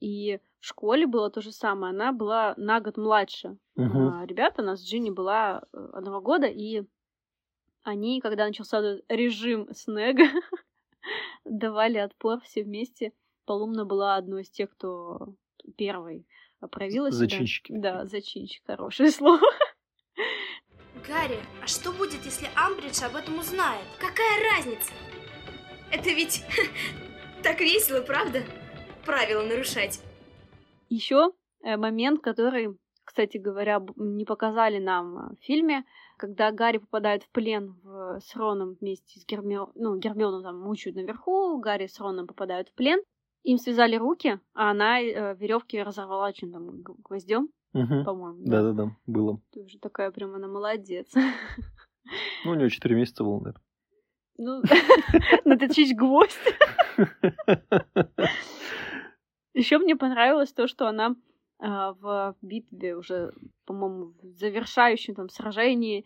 И в школе было то же самое. Она была на год младше. Мгм. А, ребята, у нас Джинни была э, одного года, и они, когда начался этот режим снега, давали отпор все вместе. Полумна была одной из тех, кто первой проявила себя. Зачинщики Да, зачинщик, хорошее слово. Гарри, а что будет, если Амбридж об этом узнает? Какая разница? Это ведь так весело, правда? Правила нарушать. Еще момент, который, кстати говоря, не показали нам э, в фильме, когда Гарри попадает в плен в- с Роном вместе с Гермионом, ну, Гермиону там мучают наверху, Гарри с Роном попадают в плен, им связали руки, а она веревки разорвала чем там гвоздем, Мгм. по-моему. да. Да-да-да, было. Тоже такая прям она молодец. Ну, у нее 4 месяца было, наверное. Ну, наточить гвоздь. Еще мне понравилось то, что она в битве уже, по-моему, в завершающем там сражении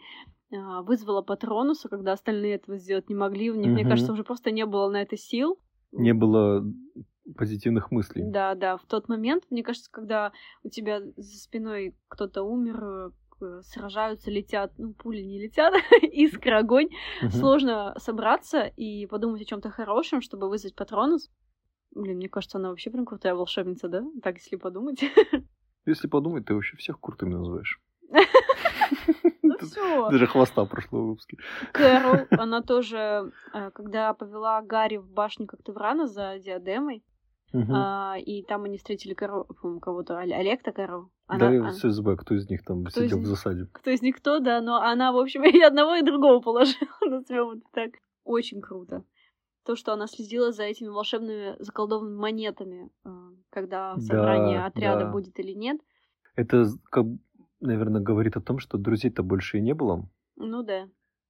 а, вызвала Патронуса, когда остальные этого сделать не могли. У них, мне Мгм. кажется, уже просто не было на это сил. Не было позитивных мыслей. Да, да, в тот момент, мне кажется, когда у тебя за спиной кто-то умер, э, сражаются, летят, ну, пули не летят, искры, огонь, Мгм. сложно собраться и подумать о чем-то хорошем, чтобы вызвать Патронус. Блин, мне кажется, она вообще прям крутая волшебница, да? Так, если подумать. Если подумать, ты вообще всех крутыми называешь. Ну все. Даже хвоста прошло в выпуске. Кэрол, она тоже, э, когда повела Гарри в башню Коктеврана за диадемой, а, и там они встретили кого-то, Оле- Олекта Кэрол. Да, я она- все забываю, кто из них там сидел в засаде. кто из них кто, да, но она, в общем, и одного, и другого положила, назовем это так. Очень круто. То, что она следила за этими волшебными заколдованными монетами, э, когда Да, собрание отряда да. будет или нет. Это, как, наверное, говорит о том, что друзей-то больше и не было. Ну да,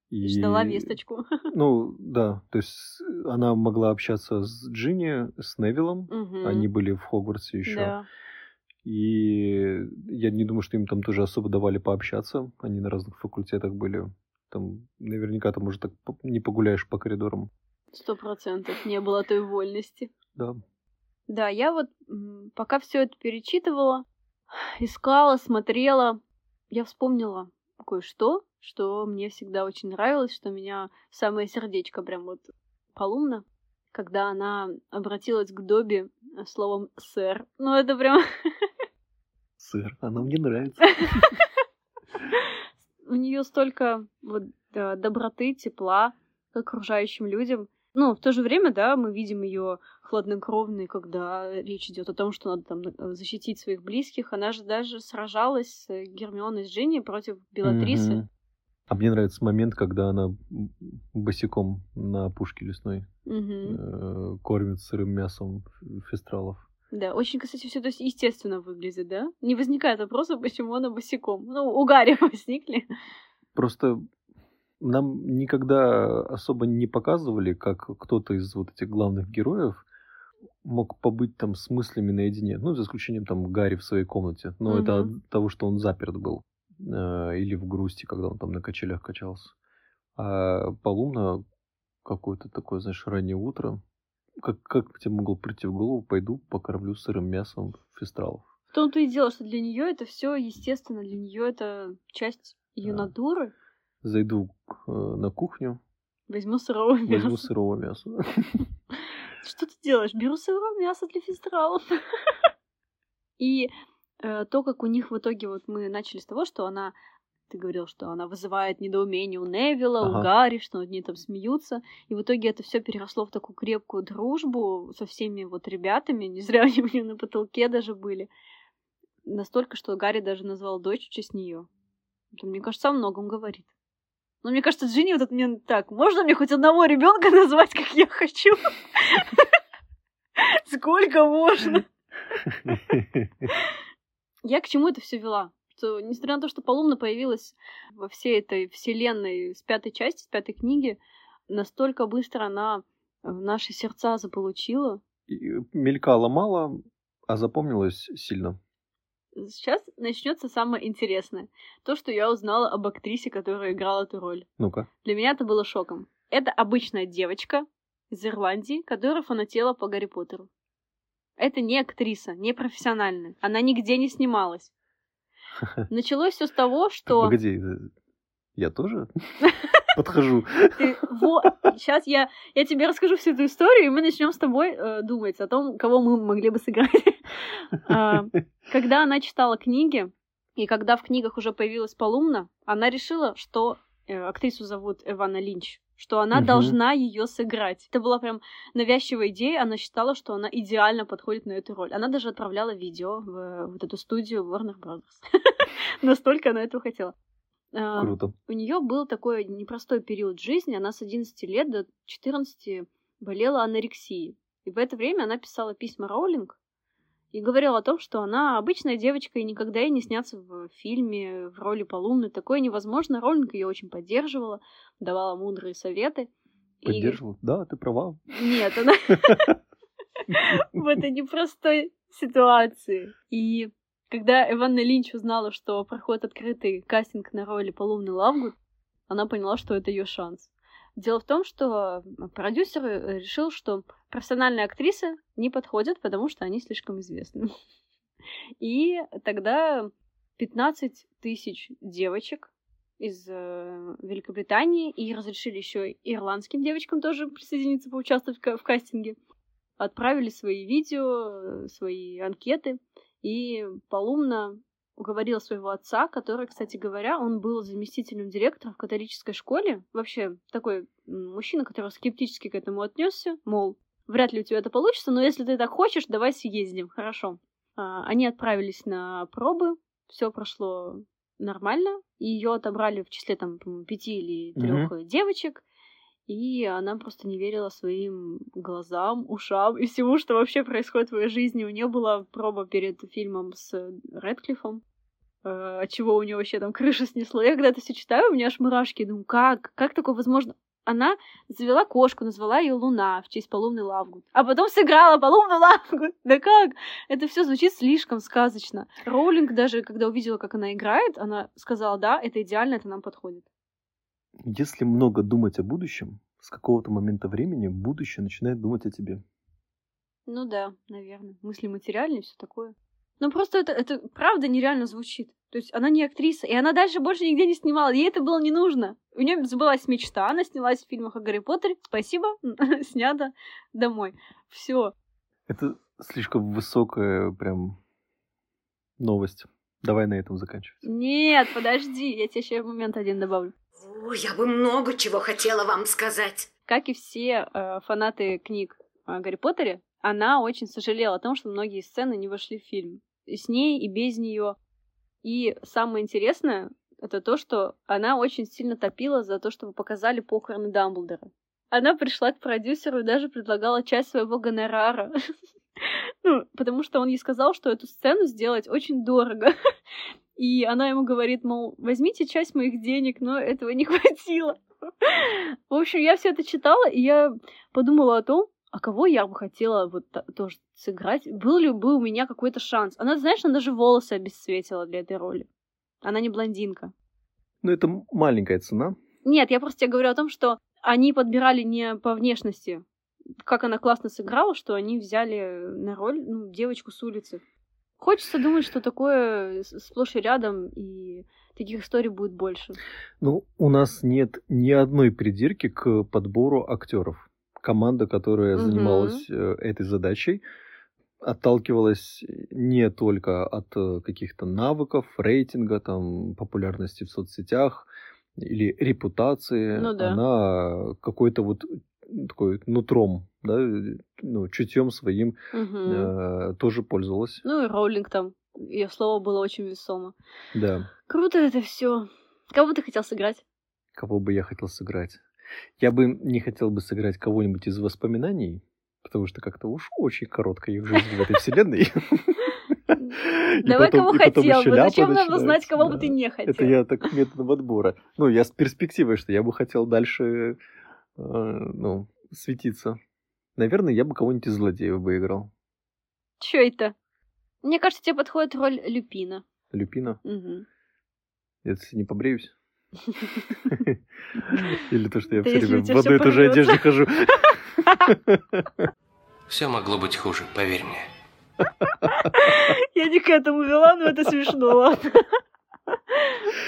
И... ждала весточку. Ну, да, то есть она могла общаться с Джинни, с Невиллом. Мгм. Они были в Хогвартсе еще. Да. И я не думаю, что им там тоже особо давали пообщаться. Они на разных факультетах были. Там наверняка там уже так не погуляешь по коридорам. Сто процентов не было той вольности. Да. Да, я вот пока все это перечитывала, искала, смотрела, я вспомнила кое-что, что мне всегда очень нравилось, что меня самое сердечко прям вот полумно, когда она обратилась к Добби э, словом «сэр». Ну, это прям... Сыр, она мне нравится. У нее столько вот доброты, тепла к окружающим людям. Ну, в то же время, да, мы видим ее хладнокровной, когда речь идет о том, что надо там э, защитить своих близких. Она же даже сражалась с Гермионой с Джинни против Белатрисы. Мгм. А мне нравится момент, когда она босиком на опушке лесной э, кормит сырым мясом фестралов. Да, очень, кстати, все то есть естественно выглядит, да? Не возникает вопроса, почему она босиком. Ну, у Гарри возникли. Просто нам никогда особо не показывали, как кто-то из вот этих главных героев мог побыть там с мыслями наедине. Ну, за исключением там Гарри в своей комнате. Но это Мгм. от того, что он заперт был. Э, Или в грусти, когда он там на качелях качался. А Полумна какое-то такое, знаешь, раннее утро. Как, как тебе могло прийти в голову, пойду покормлю сырым мясом фестралов. В том-то и дело, что для нее это все естественно, для нее это часть ее Да. натуры. Зайду э, на кухню, Возьму сырого возьму мяса. сырого мяса. Что ты делаешь? Беру сырое мясо для фестралов. И э, то, как у них в итоге, вот мы начали с того, что она, ты говорил, что она вызывает недоумение у Невилла, у. Гарри, что над ней там смеются. И в итоге это все переросло в такую крепкую дружбу со всеми вот ребятами. Не зря они у нее на потолке даже были. Настолько, что Гарри даже назвал дочь в честь нее. Это, мне кажется, о многом говорит. Но мне кажется, Джинни вот этот момент так, можно мне хоть одного ребенка назвать, как я хочу? Сколько можно? Я к чему это все вела? Что, несмотря на то, что Полумна появилась во всей этой вселенной с пятой части, с пятой книги, настолько быстро она в наши сердца заполучила. И Мелькало мало, а запомнилось сильно. Сейчас начнется самое интересное. То, что я узнала об актрисе, которая играла эту роль. Ну-ка. Для меня это было шоком. Это обычная девочка из Ирландии, которая фанатела по Гарри Поттеру. Это не актриса, не профессиональная. Она нигде не снималась. Началось все с того, что... Погоди, э, я тоже подхожу. Ты, вот, сейчас я, я тебе расскажу всю эту историю, и мы начнем с тобой э, думать о том, кого мы могли бы сыграть. А, Когда она читала книги, и когда в книгах уже появилась Полумна, она решила, что э, актрису зовут Эвана Линч, что она Мгм. должна ее сыграть. Это была прям навязчивая идея, она считала, что она идеально подходит на эту роль. Она даже отправляла видео в э, вот эту студию Warner Brothers. Настолько она этого хотела. А, Круто. у нее был такой непростой период жизни. Она с 11 лет до 14 болела анорексией. И в это время она писала письма Роулинг и говорила о том, что она обычная девочка и никогда ей не снятся в фильме в роли Полумны. Такое невозможно. Роулинг ее очень поддерживала, давала мудрые советы. И- Поддерживал? Да, ты права. Нет, она в этой непростой ситуации. И когда Эванна Линч узнала, что проходит открытый кастинг на роли Полумны Лавгуд, она поняла, что это ее шанс. Дело в том, что продюсер э, решил, что профессиональные актрисы не подходят, потому что они слишком известны. И тогда 15 тысяч девочек из э, Великобритании и разрешили еще ирландским девочкам тоже присоединиться, поучаствовать в кастинге. Отправили свои видео, э, свои анкеты, и Полумна уговорила своего отца, который, кстати говоря, он был заместителем директора в католической школе. Вообще такой мужчина, который скептически к этому отнесся, мол, вряд ли у тебя это получится, но если ты так хочешь, давай съездим, хорошо. А, Они отправились на пробы, все прошло нормально, и ее отобрали в числе там, пяти или трех девочек, и она просто не верила своим глазам, ушам и всему, что вообще происходит в ее жизни. У нее была проба перед фильмом с Рэдклиффом, э, от чего у нее вообще там крыша снесло. Я когда это все читаю, у меня аж мурашки. Думаю, как? Как такое возможно? Она завела кошку, назвала ее Луна в честь Полумны Лавгуд. А потом сыграла Полумну Лавгуд. Да как? Это все звучит слишком сказочно. Роулинг даже, когда увидела, как она играет, она сказала, да, это идеально, это нам подходит. Если много думать о будущем, с какого-то момента времени будущее начинает думать о тебе. Ну да, наверное. Мысли материальные, все такое. Ну просто это, это правда нереально звучит. То есть она не актриса, и она дальше больше нигде не снимала, ей это было не нужно. У нее сбылась мечта, она снялась в фильмах о Гарри Поттере. Спасибо, снято домой. Все. Это слишком высокая прям новость. Давай на этом заканчивать. Нет, подожди, я тебе еще момент один добавлю. О, я бы много чего хотела вам сказать. Как и все э, фанаты книг о Гарри Поттере, она очень сожалела о том, что многие сцены не вошли в фильм. И с ней, и без нее. И самое интересное, это то, что она очень сильно топила за то, чтобы показали похороны Дамблдора. Она пришла к продюсеру и даже предлагала часть своего гонорара. Ну, потому что он ей сказал, что эту сцену сделать очень дорого. И она ему говорит, мол, возьмите часть моих денег, но этого не хватило. В общем, я все это читала, и я подумала о том, а кого я бы хотела вот тоже сыграть? Был ли бы у меня какой-то шанс? Она, знаешь, она даже волосы обесцветила для этой роли. Она не блондинка. Ну, это маленькая цена. Нет, я просто тебе говорю о том, что они подбирали не по внешности. Как она классно сыграла, что они взяли на роль ну, девочку с улицы. Хочется думать, что такое сплошь и рядом, и таких историй будет больше. Ну, у нас нет ни одной придирки к подбору актеров команда, которая угу. занималась э, этой задачей, отталкивалась не только от э, каких-то навыков, рейтинга, там, популярности в соцсетях или репутации. Ну, да. Она какой-то вот такой нутром, да, ну, чутьем своим угу. э, тоже пользовалась. Ну и Роулинг там, ее слово было очень весомо. Да. Круто это все. Кого бы ты хотел сыграть? Кого бы я хотел сыграть? Я бы не хотел бы сыграть кого-нибудь из воспоминаний, потому что как-то уж очень короткая их жизнь в этой вселенной. Давай кого хотел бы. Зачем нам узнать, кого бы ты не хотел? Это я так методом отбора. Ну, я с перспективой, что я бы хотел дальше ну, светиться. Наверное, я бы кого-нибудь из злодеев бы играл. Чё это? Мне кажется, тебе подходит роль Люпина. Люпина? Угу. Я не побреюсь. Или то, что я все время в одной и той же одежде хожу. Все могло быть хуже, поверь мне. Я не к этому вела, но это смешно, ладно.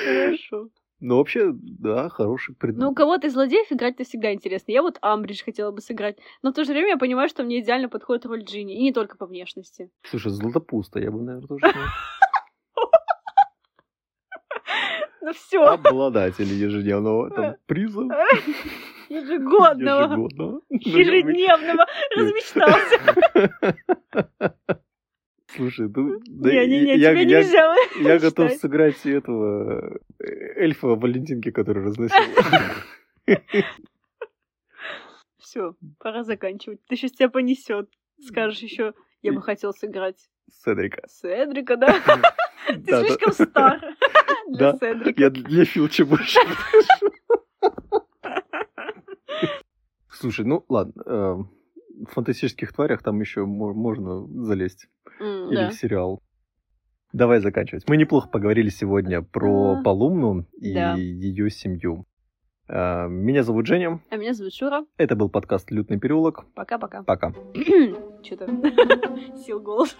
Хорошо. Ну, вообще, да, хороший предмет. Ну, у кого-то из злодеев играть-то всегда интересно. Я вот Амбридж хотела бы сыграть. Но в то же время я понимаю, что мне идеально подходит роль Джинни. И не только по внешности. Слушай, Златопуста я бы, наверное, тоже... Ну все. Обладатель ежедневного там, приза. Ежегодного. Ежегодного. Ежедневного. Размечтался. Слушай, ну... Не-не-не, да, тебе я, нельзя Я, я готов сыграть этого э, эльфа Валентинки, который разносил. Все, пора заканчивать. Ты сейчас тебя понесет. Скажешь еще, я бы хотел сыграть. Седрика. Седрика, да? Ты слишком стар для Седрика. Я для Филча больше Слушай, ну ладно. В фантастических тварях там еще можно залезть. Или в сериал. Давай заканчивать. Мы неплохо поговорили сегодня про Полумну и ее семью. Э, меня зовут Женя. А меня зовут Шура. Это был подкаст «Лютный переулок». Пока-пока. Пока. Что-то сил голос.